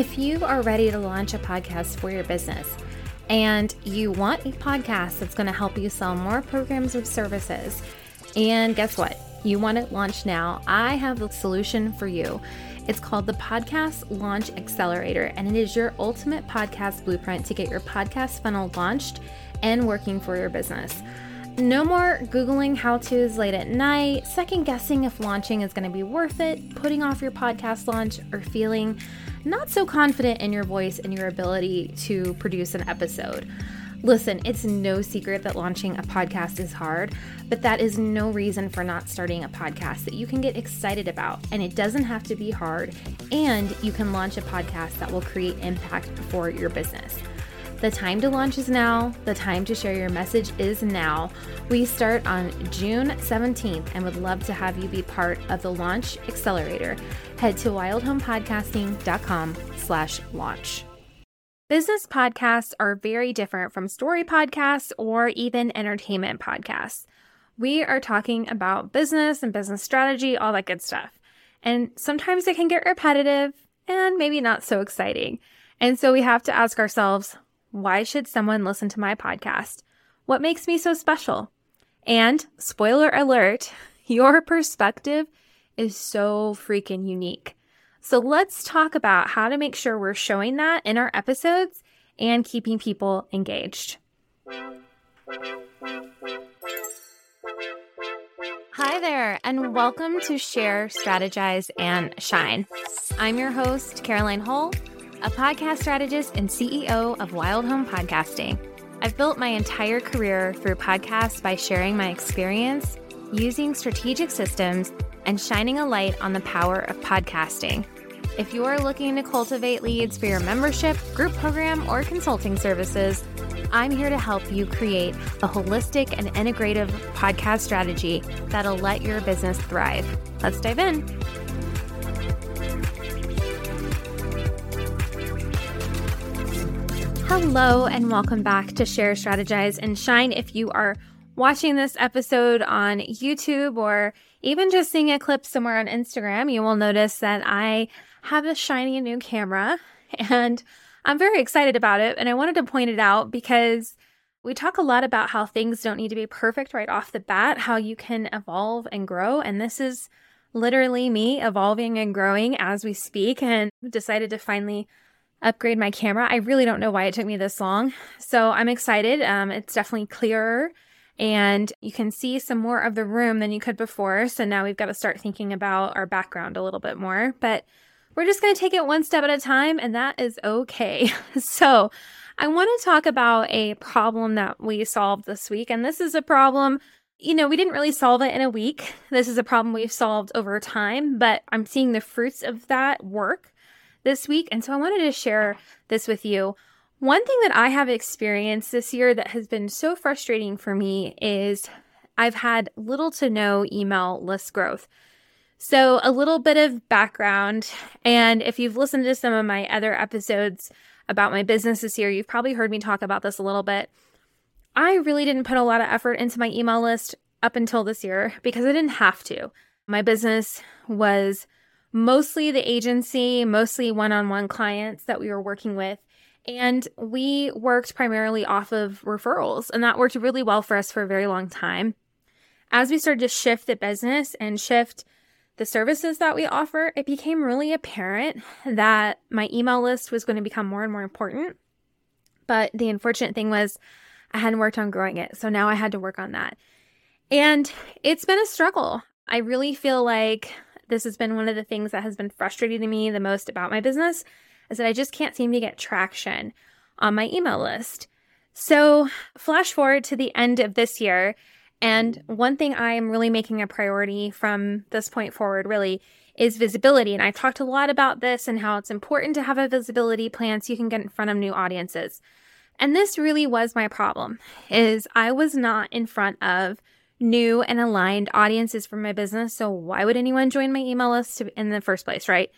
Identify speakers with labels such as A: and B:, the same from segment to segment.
A: If you are ready to launch a podcast for your business and you want a podcast that's going to help you sell more programs or services, and guess what? You want it launched now, I have the solution for you. It's called the Podcast Launch Accelerator, and it is your ultimate podcast blueprint to get your podcast funnel launched and working for your business. No more Googling how to's late at night, second guessing if launching is going to be worth it, putting off your podcast launch, or feeling not so confident in your voice and your ability to produce an episode. Listen, it's no secret that launching a podcast is hard, but that is no reason for not starting a podcast that you can get excited about. And it doesn't have to be hard, and you can launch a podcast that will create impact for your business. The time to launch is now. The time to share your message is now. We start on June 17th and would love to have you be part of the Launch Accelerator. Head to wildhomepodcasting.com slash launch. Business podcasts are very different from story podcasts or even entertainment podcasts. We are talking about business and business strategy, all that good stuff. And sometimes it can get repetitive and maybe not so exciting. And so we have to ask ourselves, why should someone listen to my podcast? What makes me so special? And spoiler alert, your perspective is so freaking unique. So let's talk about how to make sure we're showing that in our episodes and keeping people engaged. Hi there, and welcome to Share, Strategize, and Shine. I'm your host, Caroline Hull a podcast strategist and CEO of Wild Home Podcasting. I've built my entire career through podcasts by sharing my experience, using strategic systems, and shining a light on the power of podcasting. If you are looking to cultivate leads for your membership, group program, or consulting services, I'm here to help you create a holistic and integrative podcast strategy that'll let your business thrive. Let's dive in. Hello, and welcome back to Share, Strategize, and Shine. If you are watching this episode on YouTube or even just seeing a clip somewhere on Instagram, you will notice that I have a shiny new camera and I'm very excited about it. And I wanted to point it out because we talk a lot about how things don't need to be perfect right off the bat, how you can evolve and grow. And this is literally me evolving and growing as we speak and decided to finally upgrade my camera. I really don't know why it took me this long. So I'm excited. Um, it's definitely clearer and you can see some more of the room than you could before. So now we've got to start thinking about our background a little bit more. But we're just going to take it one step at a time, and that is okay. so I want to talk about a problem that we solved this week. And this is a problem, you know, we didn't really solve it in a week. This is a problem we've solved over time, but I'm seeing the fruits of that work this week. And so I wanted to share this with you. One thing that I have experienced this year that has been so frustrating for me is I've had little to no email list growth. So, a little bit of background. And if you've listened to some of my other episodes about my business this year, you've probably heard me talk about this a little bit. I really didn't put a lot of effort into my email list up until this year because I didn't have to. My business was mostly the agency, mostly one on one clients that we were working with. And we worked primarily off of referrals, and that worked really well for us for a very long time. As we started to shift the business and shift the services that we offer, it became really apparent that my email list was going to become more and more important. But the unfortunate thing was, I hadn't worked on growing it. So now I had to work on that. And it's been a struggle. I really feel like this has been one of the things that has been frustrating to me the most about my business is that I just can't seem to get traction on my email list. So, flash forward to the end of this year, and one thing I am really making a priority from this point forward really is visibility. And I've talked a lot about this and how it's important to have a visibility plan so you can get in front of new audiences. And this really was my problem is I was not in front of new and aligned audiences for my business. So why would anyone join my email list in the first place, right?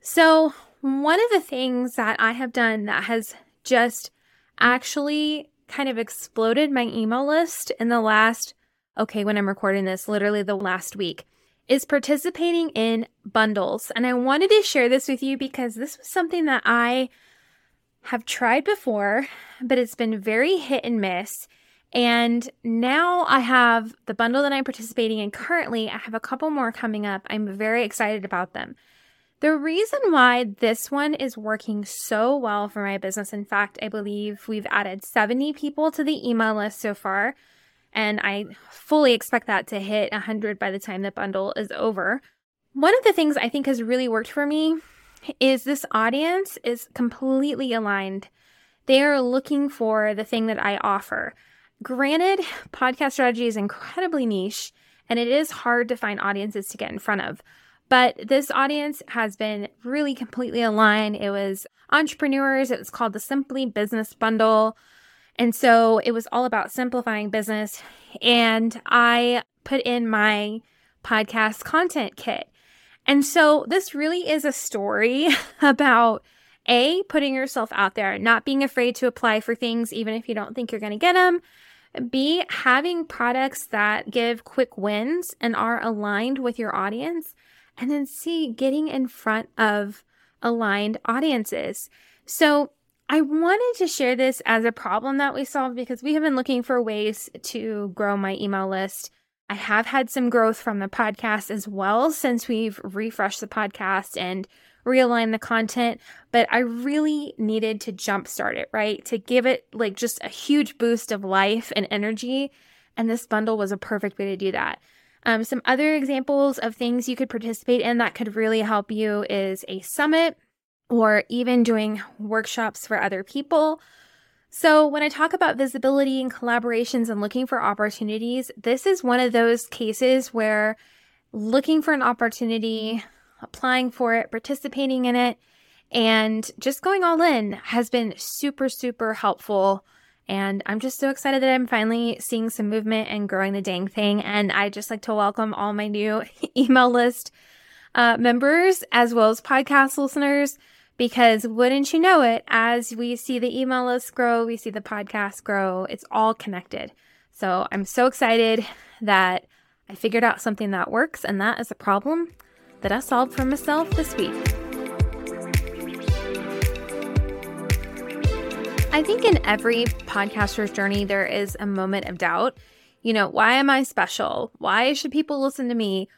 A: So one of the things that I have done that has just actually kind of exploded my email list in the last, okay, when I'm recording this, literally the last week, is participating in bundles. And I wanted to share this with you because this was something that I have tried before, but it's been very hit and miss. And now I have the bundle that I'm participating in currently. I have a couple more coming up. I'm very excited about them. The reason why this one is working so well for my business, in fact, I believe we've added 70 people to the email list so far, and I fully expect that to hit 100 by the time the bundle is over. One of the things I think has really worked for me is this audience is completely aligned. They are looking for the thing that I offer. Granted, podcast strategy is incredibly niche and it is hard to find audiences to get in front of. But this audience has been really completely aligned. It was entrepreneurs, it was called the Simply Business Bundle. And so it was all about simplifying business. And I put in my podcast content kit. And so this really is a story about A, putting yourself out there, not being afraid to apply for things, even if you don't think you're going to get them. B, having products that give quick wins and are aligned with your audience. And then C, getting in front of aligned audiences. So I wanted to share this as a problem that we solved because we have been looking for ways to grow my email list. I have had some growth from the podcast as well since we've refreshed the podcast and realign the content, but I really needed to jumpstart it, right? To give it like just a huge boost of life and energy. And this bundle was a perfect way to do that. Um, some other examples of things you could participate in that could really help you is a summit or even doing workshops for other people. So, when I talk about visibility and collaborations and looking for opportunities, this is one of those cases where looking for an opportunity applying for it, participating in it, and just going all in has been super, super helpful. And I'm just so excited that I'm finally seeing some movement and growing the dang thing. And I just like to welcome all my new email list uh, members as well as podcast listeners because wouldn't you know it, as we see the email list grow, we see the podcast grow, it's all connected. So I'm so excited that I figured out something that works, and that is a problem that I solved for myself this week. I think in every podcaster's journey, there is a moment of doubt. You know, why am I special? Why should people listen to me?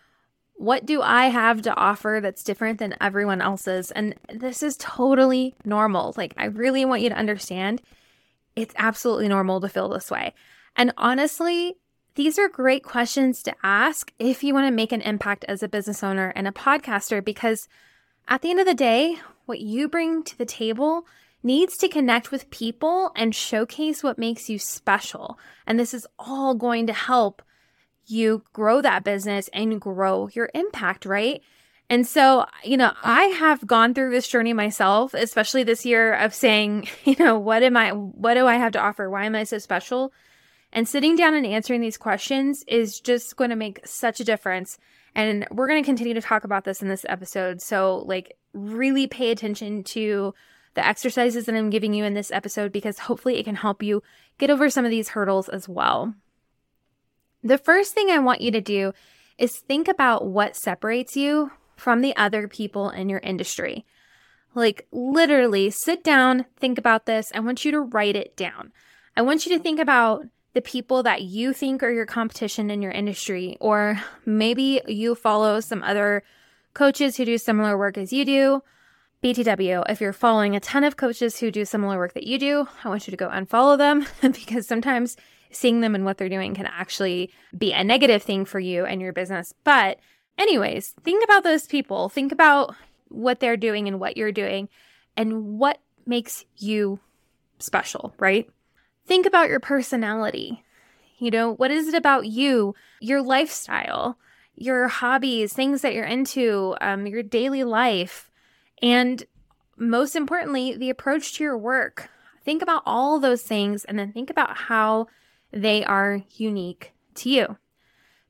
A: What do I have to offer that's different than everyone else's? And this is totally normal. Like, I really want you to understand it's absolutely normal to feel this way. And honestly, these are great questions to ask if you want to make an impact as a business owner and a podcaster because at the end of the day, what you bring to the table needs to connect with people and showcase what makes you special. And this is all going to help you grow that business and grow your impact, right? And so, you know, I have gone through this journey myself, especially this year of saying, you know, what am I, what do I have to offer? Why am I so special? And sitting down and answering these questions is just going to make such a difference. And we're going to continue to talk about this in this episode. So, like, really pay attention to the exercises that I'm giving you in this episode because hopefully it can help you get over some of these hurdles as well. The first thing I want you to do is think about what separates you from the other people in your industry. Like, literally, sit down, think about this. I want you to write it down. I want you to think about the people that you think are your competition in your industry, or maybe you follow some other coaches who do similar work as you do. BTW, if you're following a ton of coaches who do similar work that you do, I want you to go unfollow them because sometimes seeing them and what they're doing can actually be a negative thing for you and your business. But, anyways, think about those people. Think about what they're doing and what you're doing and what makes you special, right? Think about your personality. You know, what is it about you, your lifestyle, your hobbies, things that you're into, um, your daily life, and most importantly, the approach to your work. Think about all those things and then think about how they are unique to you.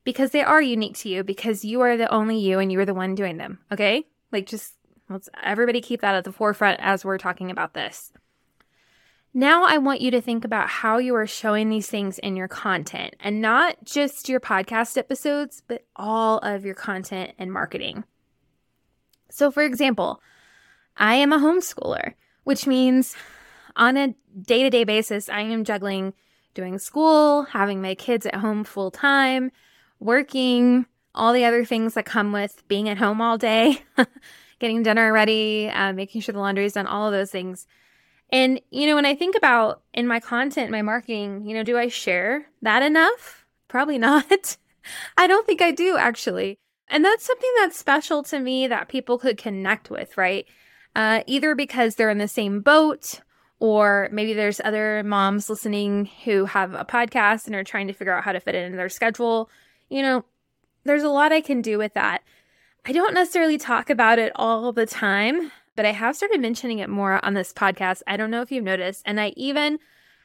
A: Because they are unique to you because you are the only you and you're the one doing them. Okay? Like just let's everybody keep that at the forefront as we're talking about this. Now, I want you to think about how you are showing these things in your content and not just your podcast episodes, but all of your content and marketing. So, for example, I am a homeschooler, which means on a day to day basis, I am juggling doing school, having my kids at home full time, working, all the other things that come with being at home all day, getting dinner ready, uh, making sure the laundry is done, all of those things. And, you know, when I think about in my content, my marketing, you know, do I share that enough? Probably not. I don't think I do actually. And that's something that's special to me that people could connect with, right? Uh, either because they're in the same boat or maybe there's other moms listening who have a podcast and are trying to figure out how to fit it in their schedule. You know, there's a lot I can do with that. I don't necessarily talk about it all the time, but I have started mentioning it more on this podcast. I don't know if you've noticed. And I even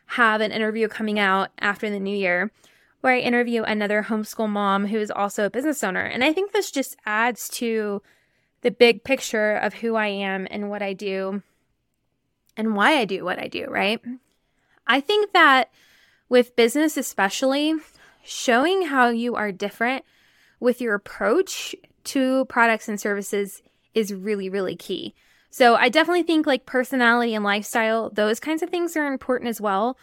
A: have an interview coming out after the new year where I interview another homeschool mom who is also a business owner. And I think this just adds to the big picture of who I am and what I do and why I do what I do, right? I think that with business, especially, showing how you are different with your approach to products and services is really, really key. So I definitely think like personality and lifestyle, those kinds of things are important as well.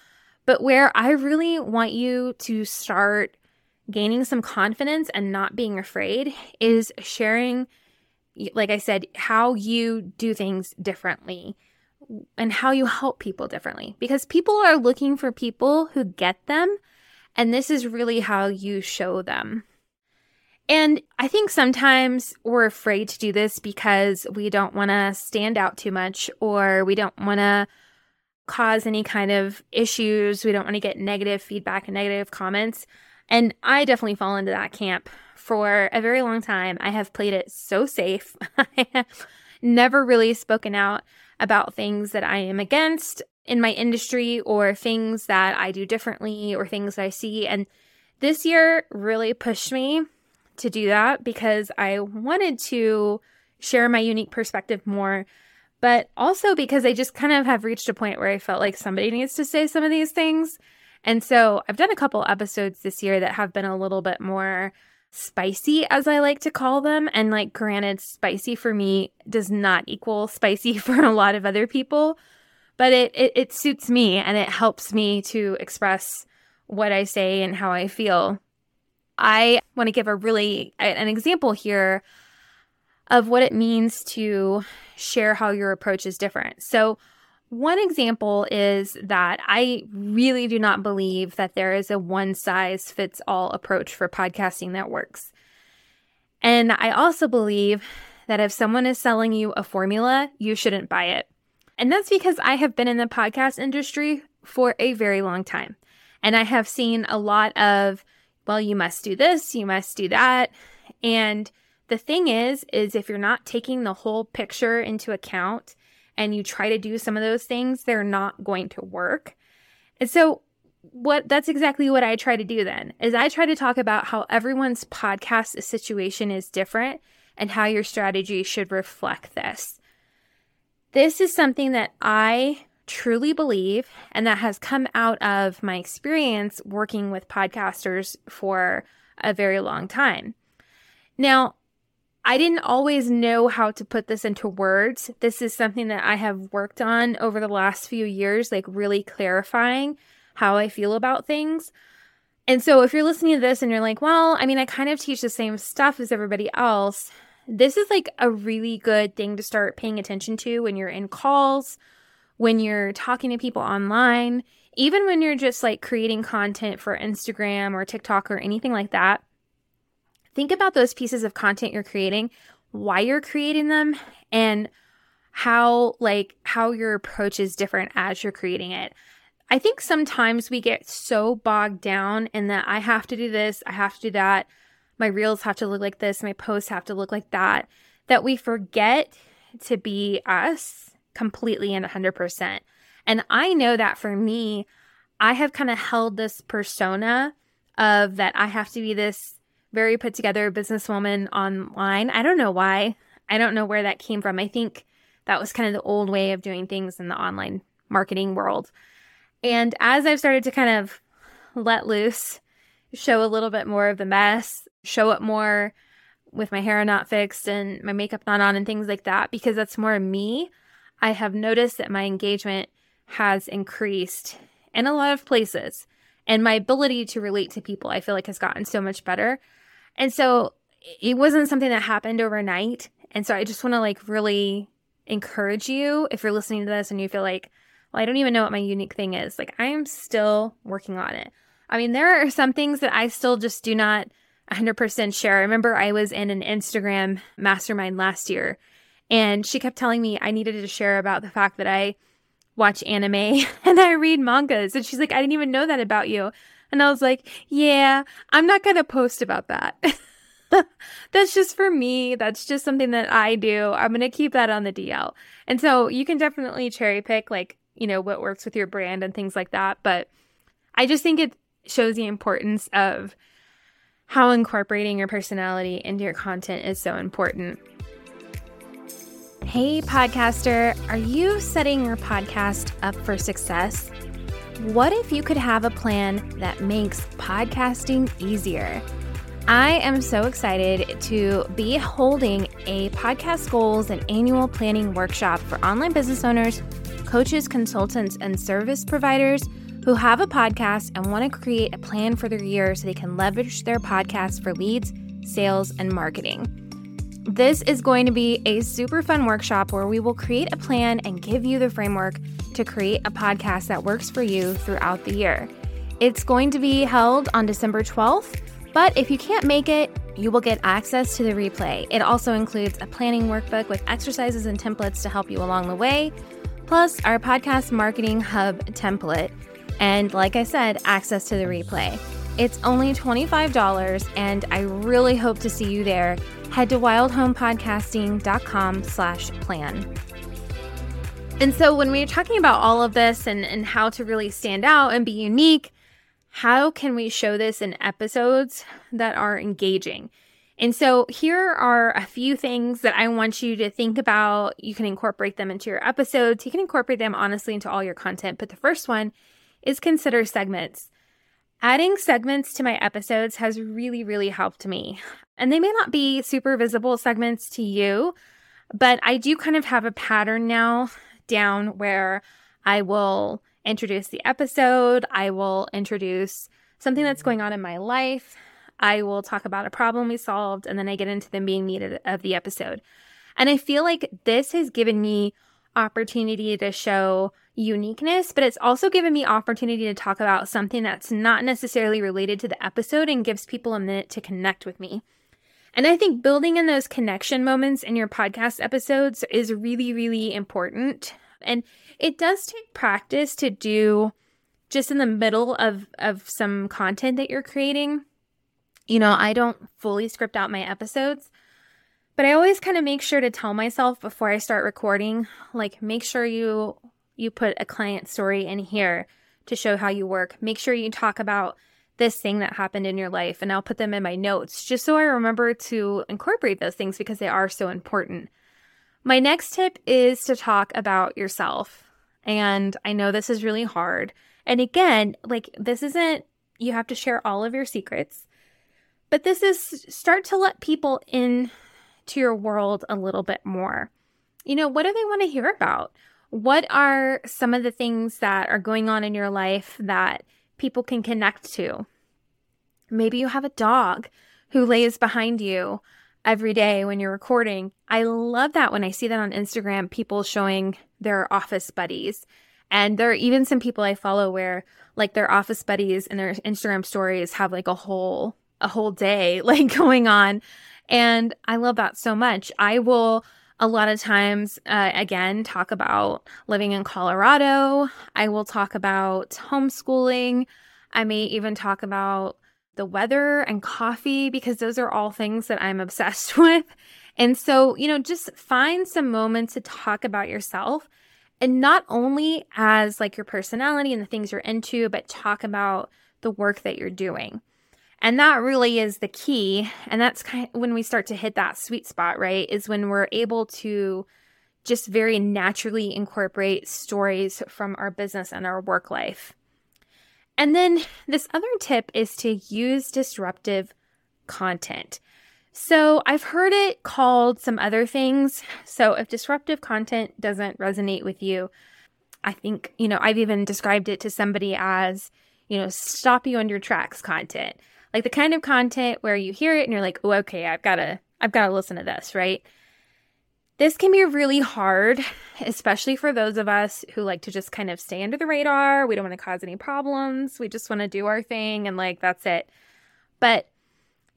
A: But where I really want you to start gaining some confidence and not being afraid is sharing, like I said, how you do things differently and how you help people differently because people are looking for people who get them. And this is really how you show them. And I think sometimes we're afraid to do this because we don't want to stand out too much or we don't want to cause any kind of issues. We don't want to get negative feedback and negative comments. And I definitely fall into that camp for a very long time. I have played it so safe. I have never really spoken out about things that I am against in my industry or things that I do differently or things that I see. And this year really pushed me to do that because I wanted to share my unique perspective more, but also because I just kind of have reached a point where I felt like somebody needs to say some of these things. And so I've done a couple episodes this year that have been a little bit more spicy, as I like to call them. And like, granted, spicy for me does not equal spicy for a lot of other people, but it, it, it suits me and it helps me to express what I say and how I feel. I want to give a really an example here of what it means to share how your approach is different. So, one example is that I really do not believe that there is a one size fits all approach for podcasting that works. And I also believe that if someone is selling you a formula, you shouldn't buy it. And that's because I have been in the podcast industry for a very long time. And I have seen a lot of well, you must do this, you must do that. And the thing is, is if you're not taking the whole picture into account and you try to do some of those things, they're not going to work. And so what that's exactly what I try to do then is I try to talk about how everyone's podcast situation is different and how your strategy should reflect this. This is something that I truly believe, and that has come out of my experience working with podcasters for a very long time. Now, I didn't always know how to put this into words. This is something that I have worked on over the last few years, like really clarifying how I feel about things. And so, if you're listening to this and you're like, well, I mean, I kind of teach the same stuff as everybody else, this is like a really good thing to start paying attention to when you're in calls when you're talking to people online, even when you're just like creating content for Instagram or TikTok or anything like that, think about those pieces of content you're creating, why you're creating them, and how like how your approach is different as you're creating it. I think sometimes we get so bogged down in that I have to do this, I have to do that, my reels have to look like this, my posts have to look like that, that we forget to be us completely and 100%. And I know that for me, I have kind of held this persona of that I have to be this very put together businesswoman online. I don't know why. I don't know where that came from. I think that was kind of the old way of doing things in the online marketing world. And as I've started to kind of let loose, show a little bit more of the mess, show it more with my hair not fixed and my makeup not on and things like that, because that's more me, I have noticed that my engagement has increased in a lot of places. And my ability to relate to people, I feel like, has gotten so much better. And so it wasn't something that happened overnight. And so I just want to like really encourage you if you're listening to this and you feel like, well, I don't even know what my unique thing is. Like, I am still working on it. I mean, there are some things that I still just do not 100% share. I remember I was in an Instagram mastermind last year and she kept telling me I needed to share about the fact that I watch anime and I read mangas. And she's like, I didn't even know that about you. And I was like, yeah, I'm not going to post about that. That's just for me. That's just something that I do. I'm going to keep that on the DL. And so you can definitely cherry pick, like, you know, what works with your brand and things like that. But I just think it shows the importance of how incorporating your personality into your content is so important. Hey, podcaster, are you setting your podcast up for success? What if you could have a plan that makes podcasting easier? I am so excited to be holding a podcast goals and annual planning workshop for online business owners, coaches, consultants, and service providers who have a podcast and want to create a plan for their year so they can leverage their podcast for leads, sales, and marketing. This is going to be a super fun workshop where we will create a plan and give you the framework to create a podcast that works for you throughout the year. It's going to be held on December 12th, but if you can't make it, you will get access to the replay. It also includes a planning workbook with exercises and templates to help you along the way, plus our podcast marketing hub template and like I said, access to the replay. It's only $25 and I really hope to see you there. Head to wildhomepodcasting.com slash plan. And so when we're talking about all of this and, and how to really stand out and be unique, how can we show this in episodes that are engaging? And so here are a few things that I want you to think about. You can incorporate them into your episodes. You can incorporate them honestly into all your content. But the first one is consider segments. Adding segments to my episodes has really, really helped me. And they may not be super visible segments to you, but I do kind of have a pattern now down where I will introduce the episode, I will introduce something that's going on in my life, I will talk about a problem we solved, and then I get into the being needed of the episode. And I feel like this has given me opportunity to show uniqueness, but it's also given me opportunity to talk about something that's not necessarily related to the episode and gives people a minute to connect with me. And I think building in those connection moments in your podcast episodes is really, really important. And it does take practice to do just in the middle of, of some content that you're creating. You know, I don't fully script out my episodes, but I always kind of make sure to tell myself before I start recording, like, make sure you you put a client story in here to show how you work. Make sure you talk about this thing that happened in your life, and I'll put them in my notes just so I remember to incorporate those things because they are so important. My next tip is to talk about yourself. And I know this is really hard. And again, like this isn't, you have to share all of your secrets, but this is start to let people in to your world a little bit more. You know, what do they want to hear about? What are some of the things that are going on in your life that people can connect to? Maybe you have a dog who lays behind you every day when you're recording. I love that when I see that on Instagram, people showing their office buddies. And there are even some people I follow where like their office buddies and their Instagram stories have like a whole a whole day like going on. And I love that so much. I will a lot of times, uh, again, talk about living in Colorado. I will talk about homeschooling. I may even talk about the weather and coffee because those are all things that I'm obsessed with. And so, you know, just find some moments to talk about yourself and not only as like your personality and the things you're into, but talk about the work that you're doing. And that really is the key. And that's kind of when we start to hit that sweet spot, right? Is when we're able to just very naturally incorporate stories from our business and our work life. And then this other tip is to use disruptive content. So I've heard it called some other things. So if disruptive content doesn't resonate with you, I think, you know, I've even described it to somebody as, you know, stop you on your tracks content. Like the kind of content where you hear it and you're like, oh, okay, I've got to, I've got to listen to this, right? This can be really hard, especially for those of us who like to just kind of stay under the radar. We don't want to cause any problems. We just want to do our thing and like that's it. But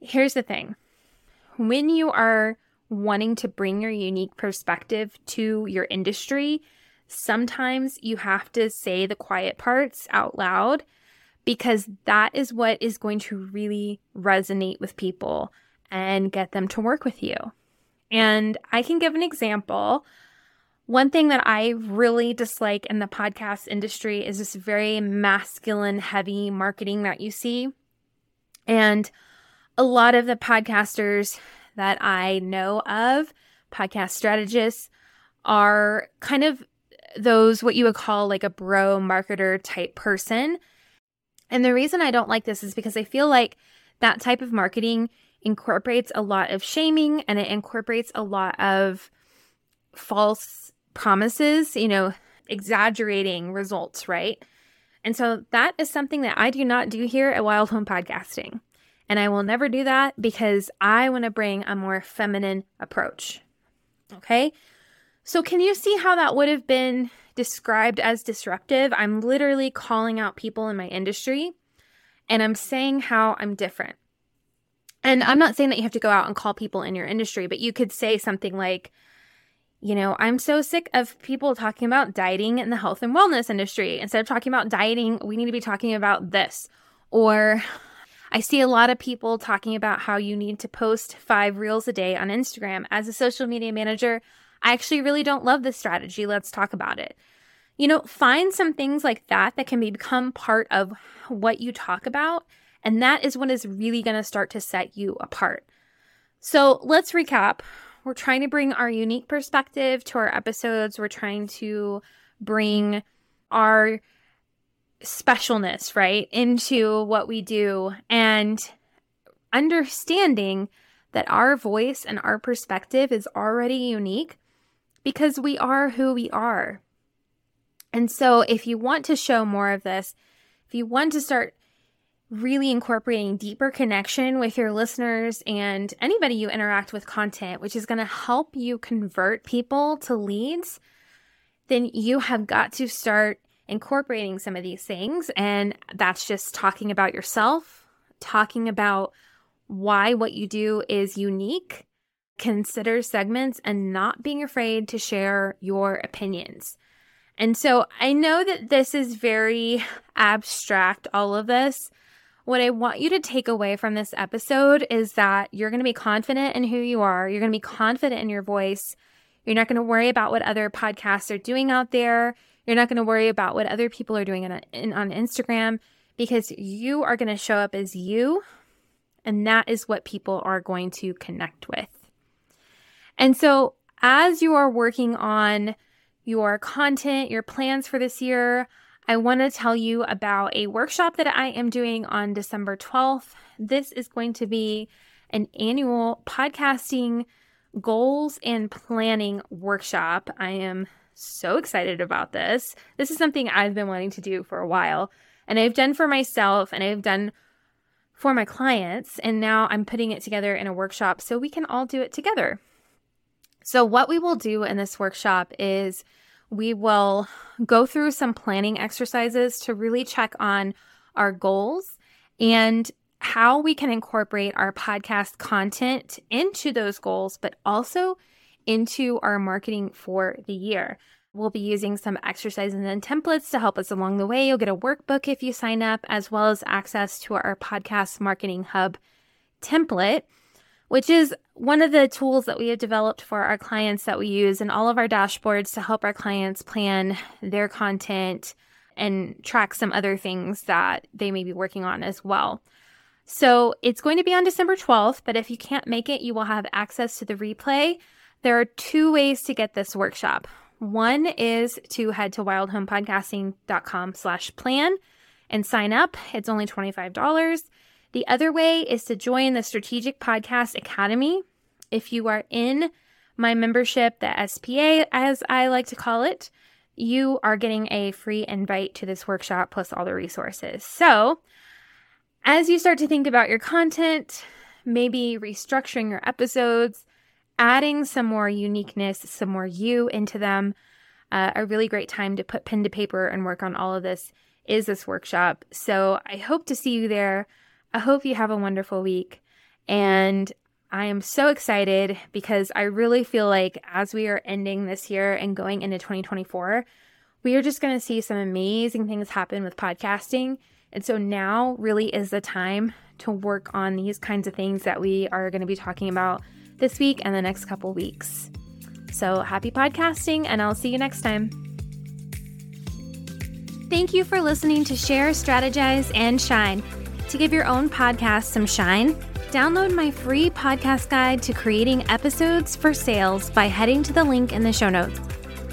A: here's the thing when you are wanting to bring your unique perspective to your industry, sometimes you have to say the quiet parts out loud because that is what is going to really resonate with people and get them to work with you. And I can give an example. One thing that I really dislike in the podcast industry is this very masculine heavy marketing that you see. And a lot of the podcasters that I know of, podcast strategists, are kind of those what you would call like a bro marketer type person and the reason I don't like this is because I feel like that type of marketing incorporates a lot of shaming and it incorporates a lot of false promises, you know, exaggerating results, right? And so that is something that I do not do here at Wild Home Podcasting. And I will never do that because I want to bring a more feminine approach. Okay. So, can you see how that would have been described as disruptive, I'm literally calling out people in my industry and I'm saying how I'm different. And I'm not saying that you have to go out and call people in your industry, but you could say something like, you know, I'm so sick of people talking about dieting in the health and wellness industry. Instead of talking about dieting, we need to be talking about this. Or I see a lot of people talking about how you need to post five reels a day on Instagram. As a social media manager, I actually really don't love this strategy. Let's talk about it. You know, find some things like that that can become part of what you talk about. And that is what is really going to start to set you apart. So let's recap. We're trying to bring our unique perspective to our episodes. We're trying to bring our specialness, right, into what we do and understanding that our voice and our perspective is already unique because we are who we are. And so, if you want to show more of this, if you want to start really incorporating deeper connection with your listeners and anybody you interact with content, which is going to help you convert people to leads, then you have got to start incorporating some of these things. And that's just talking about yourself, talking about why what you do is unique, consider segments, and not being afraid to share your opinions. And so I know that this is very abstract, all of this. What I want you to take away from this episode is that you're going to be confident in who you are. You're going to be confident in your voice. You're not going to worry about what other podcasts are doing out there. You're not going to worry about what other people are doing on, on Instagram because you are going to show up as you. And that is what people are going to connect with. And so, as you are working on your content, your plans for this year, I want to tell you about a workshop that I am doing on December 12th. This is going to be an annual podcasting goals and planning workshop. I am so excited about this. This is something I've been wanting to do for a while, and I've done for myself and I've done for my clients, and now I'm putting it together in a workshop so we can all do it together. So, what we will do in this workshop is we will go through some planning exercises to really check on our goals and how we can incorporate our podcast content into those goals, but also into our marketing for the year. We'll be using some exercises and templates to help us along the way. You'll get a workbook if you sign up, as well as access to our podcast marketing hub template which is one of the tools that we have developed for our clients that we use in all of our dashboards to help our clients plan their content and track some other things that they may be working on as well. So it's going to be on December 12th, but if you can't make it, you will have access to the replay There are two ways to get this workshop. One is to head to wildhomepodcasting.com slash plan and sign up. It's only $25. The other way is to join the Strategic Podcast Academy. If you are in my membership, the SPA, as I like to call it, you are getting a free invite to this workshop plus all the resources. So, as you start to think about your content, maybe restructuring your episodes, adding some more uniqueness, some more you into them, uh, a really great time to put pen to paper and work on all of this is this workshop. So I hope to see you there. I hope you have a wonderful week. And I am so excited because I really feel like as we are ending this year and going into 2024, we are just going to see some amazing things happen with podcasting. And so now really is the time to work on these kinds of things that we are going to be talking about this week and the next couple weeks. So happy podcasting, and I'll see you next time. Thank you for listening to Share, Strategize, and Shine. To give your own podcast some shine, Download my free podcast guide to creating episodes for sales by heading to the link in the show notes.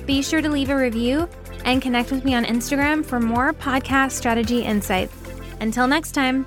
A: Be sure to leave a review and connect with me on Instagram for more podcast strategy insights. Until next time.